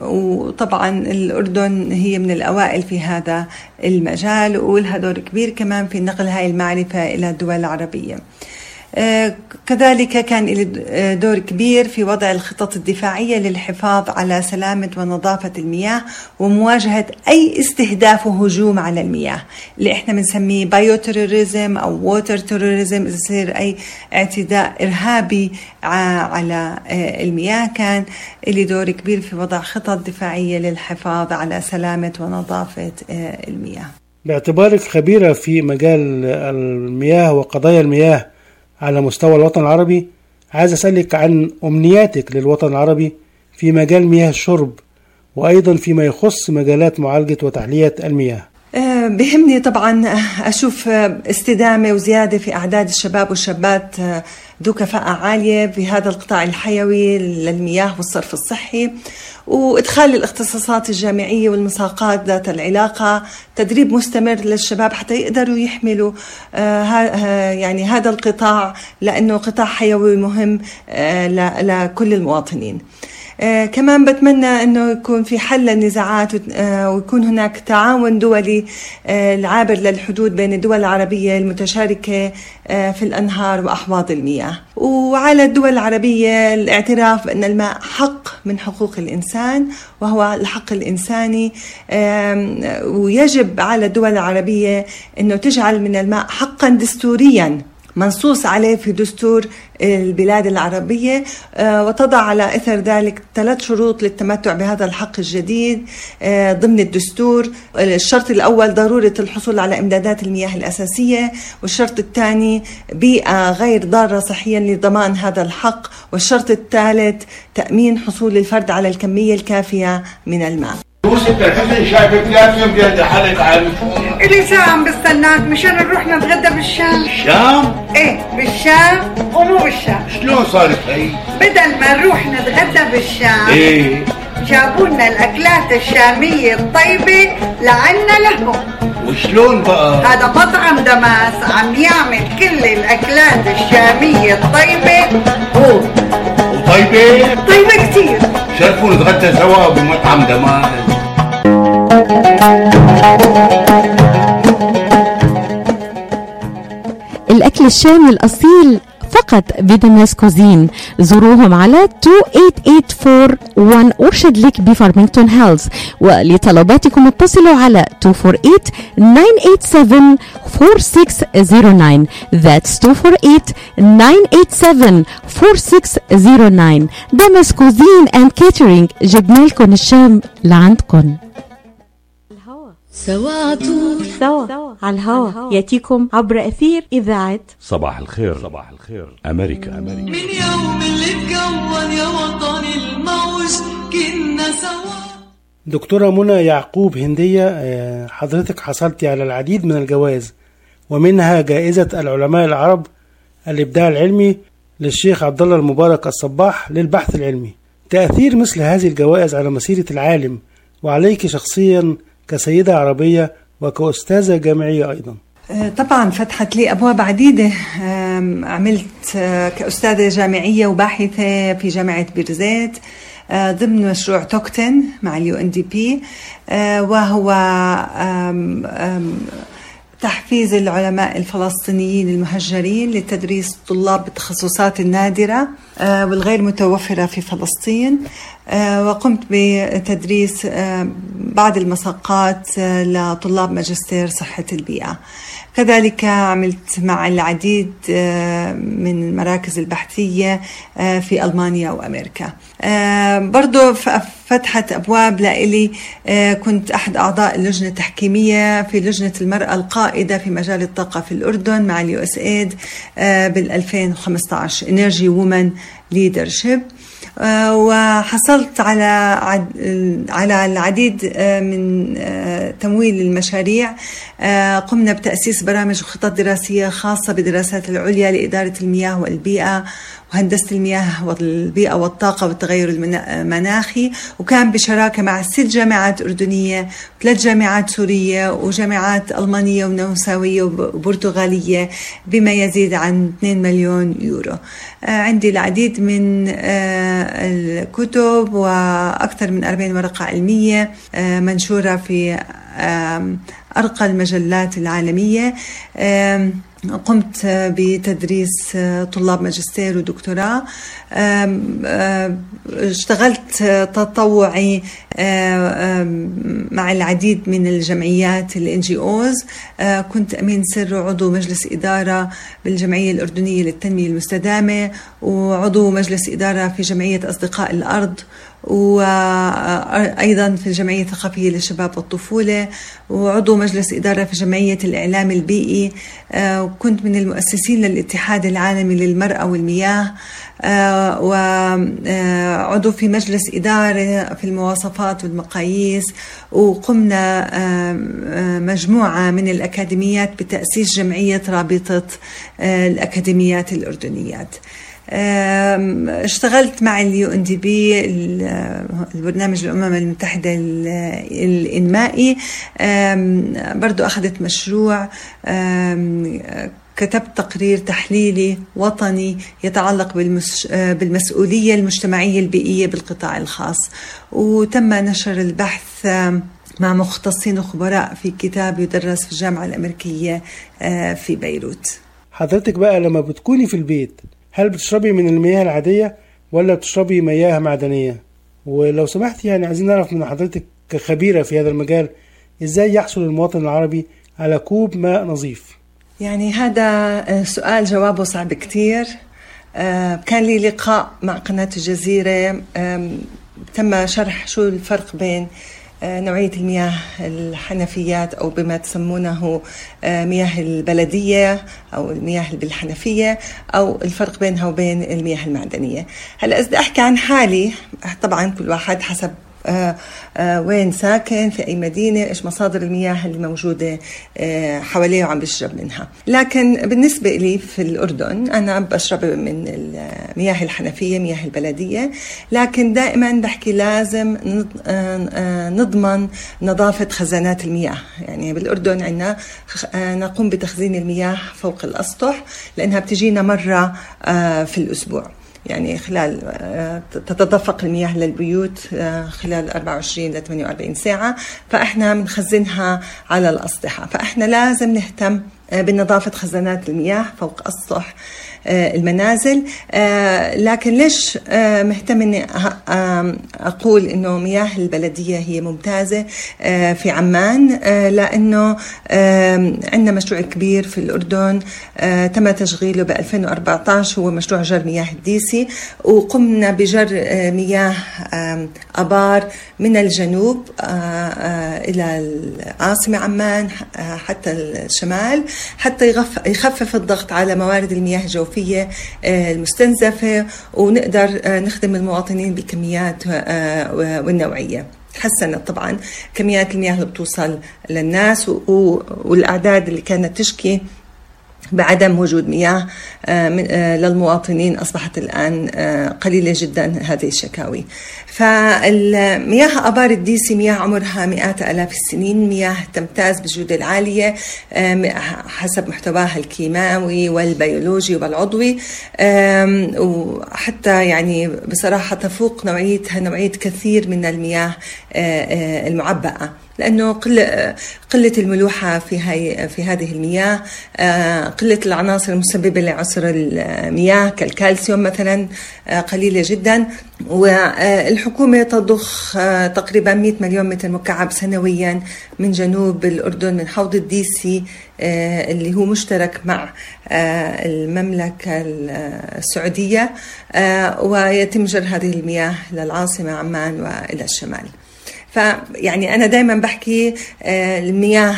وطبعا الأردن هي من الأوائل في هذا المجال ولها دور كبير كمان في نقل هاي المعرفة إلى الدول العربية. كذلك كان لي دور كبير في وضع الخطط الدفاعية للحفاظ على سلامة ونظافة المياه ومواجهة أي استهداف وهجوم على المياه. اللي إحنا بنسميه bioterrorism أو water terrorism إذا يصير أي اعتداء إرهابي على المياه. كان لي دور كبير في وضع خطط دفاعية للحفاظ على سلامة ونظافة المياه. باعتبارك خبيرة في مجال المياه وقضايا المياه على مستوى الوطن العربي عايز أسألك عن أمنياتك للوطن العربي في مجال مياه الشرب وأيضا فيما يخص مجالات معالجة وتحلية المياه. بهمني طبعا أشوف استدامة وزيادة في أعداد الشباب والشابات ذو كفاءة عالية في هذا القطاع الحيوي للمياه والصرف الصحي. وإدخال الاختصاصات الجامعية والمساقات ذات العلاقة تدريب مستمر للشباب حتى يقدروا يحملوا يعني هذا القطاع لأنه قطاع حيوي مهم لكل المواطنين. آه كمان بتمنى إنه يكون في حل للنزاعات آه ويكون هناك تعاون دولي آه العابر للحدود بين الدول العربية المتشاركة في الأنهار وأحواض المياه. وعلى الدول العربية الاعتراف بأن الماء حق من حقوق الإنسان وهو الحق الإنساني. ويجب على الدول العربية إنه تجعل من الماء حقا دستوريا. منصوص عليه في دستور البلاد العربية وتضع على إثر ذلك ثلاث شروط للتمتع بهذا الحق الجديد ضمن الدستور الشرط الأول ضرورة الحصول على إمدادات المياه الأساسية والشرط الثاني بيئة غير ضارة صحيا لضمان هذا الحق والشرط الثالث تأمين حصول الفرد على الكمية الكافية من الماء. يوسف الحسن شايفك ثلاث يوم جاي حالك عالي إلي ساعة عم بستناك مشان نروح نتغدى بالشام. الشام؟ إيه بالشام ومو بالشام. شلون صارت هي؟ بدل ما نروح نتغدى بالشام إيه. جابوا لنا الأكلات الشامية الطيبة لعنا لهم. وشلون بقى؟ هذا مطعم دماس عم يعمل كل الأكلات الشامية الطيبة. هو وطيبة؟ طيبة كتير. شرفوا نتغدى سوا بمطعم دماس. الأكل الشامي الأصيل فقط ب Damas Cuisine. زوروهم على 28841 Orchard Lake ب Farmington Hills. ولطلباتكم اتصلوا على 248-987-4609 That's 248-987-4609 Damas Cuisine and Catering جبنا لكم الشام لعندكم. سوا عطول سوا على الهوا يأتيكم عبر أثير إذاعة صباح الخير. صباح الخير. أمريكا. أمريكا. من يوم اللي اتكون يا وطني الموج كنا سوا. دكتورة منى يعقوب هندية آه، حضرتك حصلتي على العديد من الجوائز ومنها جائزة العلماء العرب الإبداع العلمي للشيخ عبد الله المبارك الصباح للبحث العلمي. تأثير مثل هذه الجوائز على مسيرة العالم وعليك شخصيا كسيدة عربية وكأستاذة جامعية أيضا. طبعا فتحت لي أبواب عديدة. عملت كأستاذة جامعية وباحثة في جامعة بيرزيت آه، ضمن مشروع TOKTEN مع ال UNDP وهو تحفيز العلماء الفلسطينيين المهجرين لتدريس طلاب بالتخصصات النادرة والغير متوفرة في فلسطين. وقمت بتدريس آه، بعض المساقات آه، لطلاب ماجستير صحة البيئة. كذلك عملت مع العديد آه، من المراكز البحثية آه، في ألمانيا وأمريكا. آه، برضو فتحت أبواب لإلي آه، كنت أحد أعضاء اللجنة التحكيمية في لجنة المرأة القائدة في مجال الطاقة في الأردن مع اليو إس إيد بال 2015 Energy Women Leadership. آه، وحصلت على على العديد آه، من آه، تمويل المشاريع. آه، قمنا بتأسيس برامج وخطط دراسية خاصة بدراسات العليا لإدارة المياه والبيئة وهندسة المياه والبيئة والطاقة والتغير المنا- المناخي وكان بشراكة مع ست جامعات أردنية وثلاث جامعات سورية وجامعات ألمانية ونمساوية وب- وبرتغالية بما يزيد عن 2 مليون يورو. آه، عندي العديد من آه، الكتب وأكثر من 40 ورقة علمية آه، منشورة في أرقى المجلات العالمية. قمت بتدريس طلاب ماجستير ودكتوراه. اشتغلت تطوعي مع العديد من الجمعيات الان جي اوز كنت أمين سر وعضو مجلس إدارة بالجمعية الأردنية للتنمية المستدامة وعضو مجلس إدارة في جمعية أصدقاء الأرض. وأيضا في الجمعية الثقافية للشباب والطفولة وعضو مجلس إدارة في جمعية الإعلام البيئي. آه، وكنت من المؤسسين للاتحاد العالمي للمرأة والمياه. آه، وعضو في مجلس إدارة في المواصفات والمقاييس. وقمنا آه، آه، مجموعة من الأكاديميات بتأسيس جمعية رابطة آه، الأكاديميات الأردنيات. اشتغلت مع اليو ان دي بي البرنامج الأمم المتحدة ال- الإنمائي. برضو أخذت مشروع. كتبت تقرير تحليلي وطني يتعلق بالمس... بالمسؤولية المجتمعية البيئية بالقطاع الخاص. وتم نشر البحث مع مختصين وخبراء في كتاب يدرس في الجامعة الأمريكية أه، في بيروت. حضرتك بقى لما بتكوني في البيت هل بتشربي من المياه العادية ولا بتشربي مياه معدنية؟ ولو سمحتي يعني عايزين نعرف من حضرتك كخبيرة في هذا المجال إزاي يحصل المواطن العربي على كوب ماء نظيف. يعني هذا آه، سؤال جوابه صعب كتير. آه، كان لي لقاء مع قناة الجزيرة. تم شرح شو الفرق بين نوعية المياه الحنفيات أو بما تسمونه آه، مياه البلدية أو المياه بالحنفية أو الفرق بينها وبين المياه المعدنية. هلأ إذا أحكي عن حالي طبعا كل واحد حسب آه، آه، وين ساكن في أي مدينة إيش مصادر المياه اللي موجودة آه، حواليه وعم بيشرب منها. لكن بالنسبة لي في الأردن أنا بشرب من المياه الحنفية مياه البلدية. لكن دائما بحكي لازم نض- آه، آه، نضمن نظافة خزانات المياه. يعني بالأردن عندنا آه، نقوم بتخزين المياه فوق الأسطح لأنها بتجينا مرة آه، في الأسبوع. يعني خلال آه، تتدفق المياه للبيوت آه، خلال 24 ل 48 ساعة فإحنا بنخزنها على الأسطحة. فإحنا لازم نهتم آه، بنظافة خزانات المياه فوق آه، المنازل. آه، لكن ليش آه، مهتم إني أقول إنه مياه البلدية هي ممتازة آه، في عمان؟ آه، لأنه عندنا مشروع كبير في الأردن آه، تم تشغيله ب 2014 هو مشروع جر مياه الديسي وقمنا بجر آه، مياه أبار من الجنوب آه، آه، إلى العاصمة عمان آه، حتى الشمال حتى يخفف الضغط على موارد المياه الجوفية. آه، المستنزفة ونقدر آه، نخدم المواطنين بكميات آه، والنوعية. تحسنت طبعا كميات المياه اللي بتوصل للناس و- و- والأعداد اللي كانت تشكي. بعدم وجود مياه للمواطنين أصبحت الآن قليلة جدا هذه الشكاوي. فالمياه أبار الديسي مياه عمرها مئات آلاف السنين مياه تمتاز بالجودة العالية حسب محتواها الكيماوي والبيولوجي والعضوي وحتى يعني بصراحة تفوق نوعيتها نوعية كثير من المياه المعبأة. لأنه قله قلة الملوحة في هاي في هذه المياه قلة العناصر المسببة لعسر المياه كالكالسيوم مثلا قليلة جدا والحكومة تضخ تقريبا 100 مليون متر مكعب سنويا من جنوب الأردن من حوض الديسي اللي هو مشترك مع المملكة السعودية ويتم جر هذه المياه للعاصمة عمان وإلى الشمال. فيعني أنا دائما بحكي المياه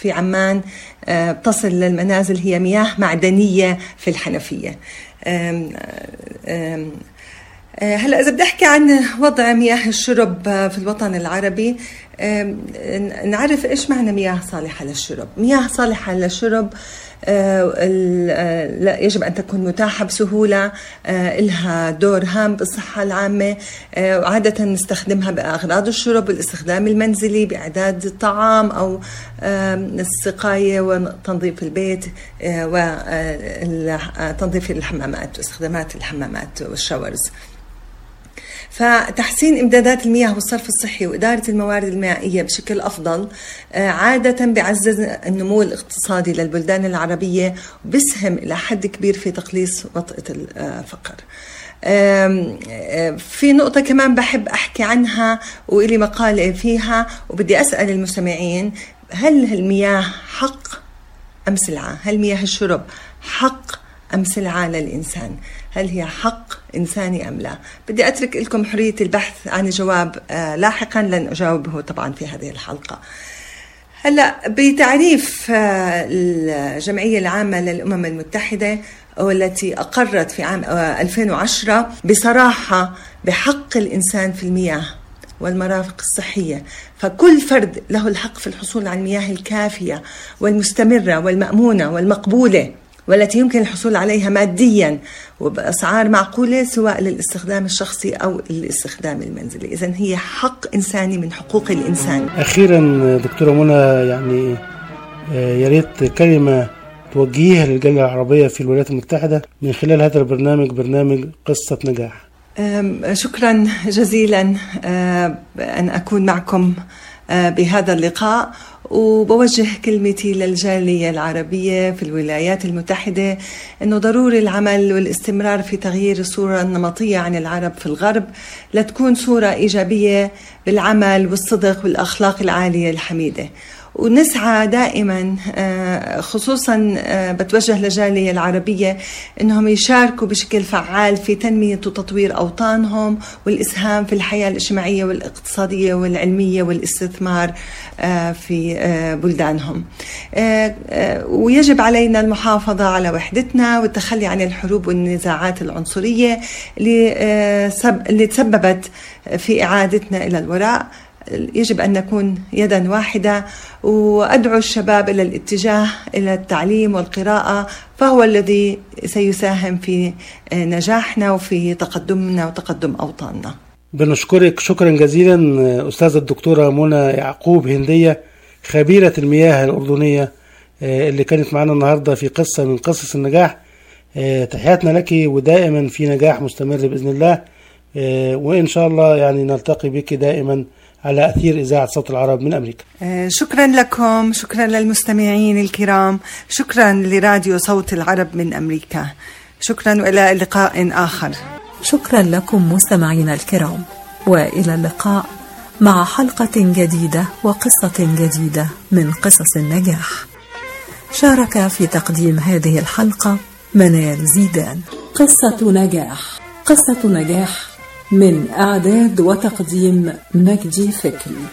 في عمان بتصل للمنازل هي مياه معدنية في الحنفية. هلا إذا بدي أحكي عن وضع مياه الشرب في الوطن العربي نعرف إيش معنى مياه صالحة للشرب. مياه صالحة للشرب يجب أن تكون متاحة بسهولة لها دور هام بالصحة العامة. وعادة نستخدمها بأغراض الشرب والاستخدام المنزلي بإعداد الطعام أو السقاية وتنظيف البيت وتنظيف الحمامات واستخدامات الحمامات والشاورز. فتحسين إمدادات المياه والصرف الصحي وإدارة الموارد المائية بشكل أفضل عادة بيعزز النمو الاقتصادي للبلدان العربية وبسهم إلى حد كبير في تقليص وطأة الفقر. في نقطة كمان بحب أحكي عنها وإلي مقالة فيها وبدي أسأل المستمعين هل المياه حق أم سلعة؟ هل مياه الشرب حق أم سلعة للإنسان؟ هل هي حق إنساني أم لا. بدي أترك لكم حرية البحث عن الجواب لاحقا. لن أجاوبه طبعا في هذه الحلقة. هلأ بتعريف الجمعية العامة للأمم المتحدة والتي أقرت في عام 2010 بصراحة بحق الإنسان في المياه والمرافق الصحية. فكل فرد له الحق في الحصول على المياه الكافية والمستمرة والمأمونة والمقبولة. والتي يمكن الحصول عليها ماديا وبأسعار معقولة سواء للاستخدام الشخصي أو الاستخدام المنزلي. إذا هي حق إنساني من حقوق الإنسان. أخيرا دكتورة منى يعني يا ريت كلمة توجهيها للجالية العربية في الولايات المتحدة من خلال هذا البرنامج برنامج قصة نجاح. شكرا جزيلا. أن أكون معكم بهذا اللقاء. وبوجه كلمتي للجالية العربية في الولايات المتحدة أنه ضروري العمل والاستمرار في تغيير الصورة النمطية عن العرب في الغرب لتكون صورة إيجابية بالعمل والصدق والأخلاق العالية الحميدة. ونسعى دائما خصوصا بتوجه للجالية العربية إنهم يشاركوا بشكل فعال في تنمية وتطوير أوطانهم والإسهام في الحياة الاجتماعية والاقتصادية والعلمية والاستثمار في بلدانهم. ويجب علينا المحافظة على وحدتنا والتخلي عن الحروب والنزاعات العنصرية اللي تسببت في إعادتنا إلى الوراء. يجب أن نكون يدا واحدة وأدعو الشباب إلى الاتجاه إلى التعليم والقراءة فهو الذي سيساهم في نجاحنا وفي تقدمنا وتقدم أوطاننا. بنشكرك. شكرا جزيلا أستاذة الدكتورة منى يعقوب هندية خبيرة المياه الأردنية اللي كانت معنا النهارده في قصة من قصص النجاح. تحياتنا لك ودائما في نجاح مستمر بإذن الله. وإن شاء الله يعني نلتقي بك دائما على أثير إذاعة صوت العرب من أمريكا. شكرا لكم شكرا للمستمعين الكرام شكرا لراديو صوت العرب من أمريكا. شكرا وإلى لقاء آخر. شكرا لكم مستمعينا الكرام وإلى اللقاء مع حلقة جديدة وقصة جديدة من قصص النجاح. شارك في تقديم هذه الحلقة منال زيدان. قصة نجاح. قصة نجاح. من إعداد وتقديم مجدي فكري.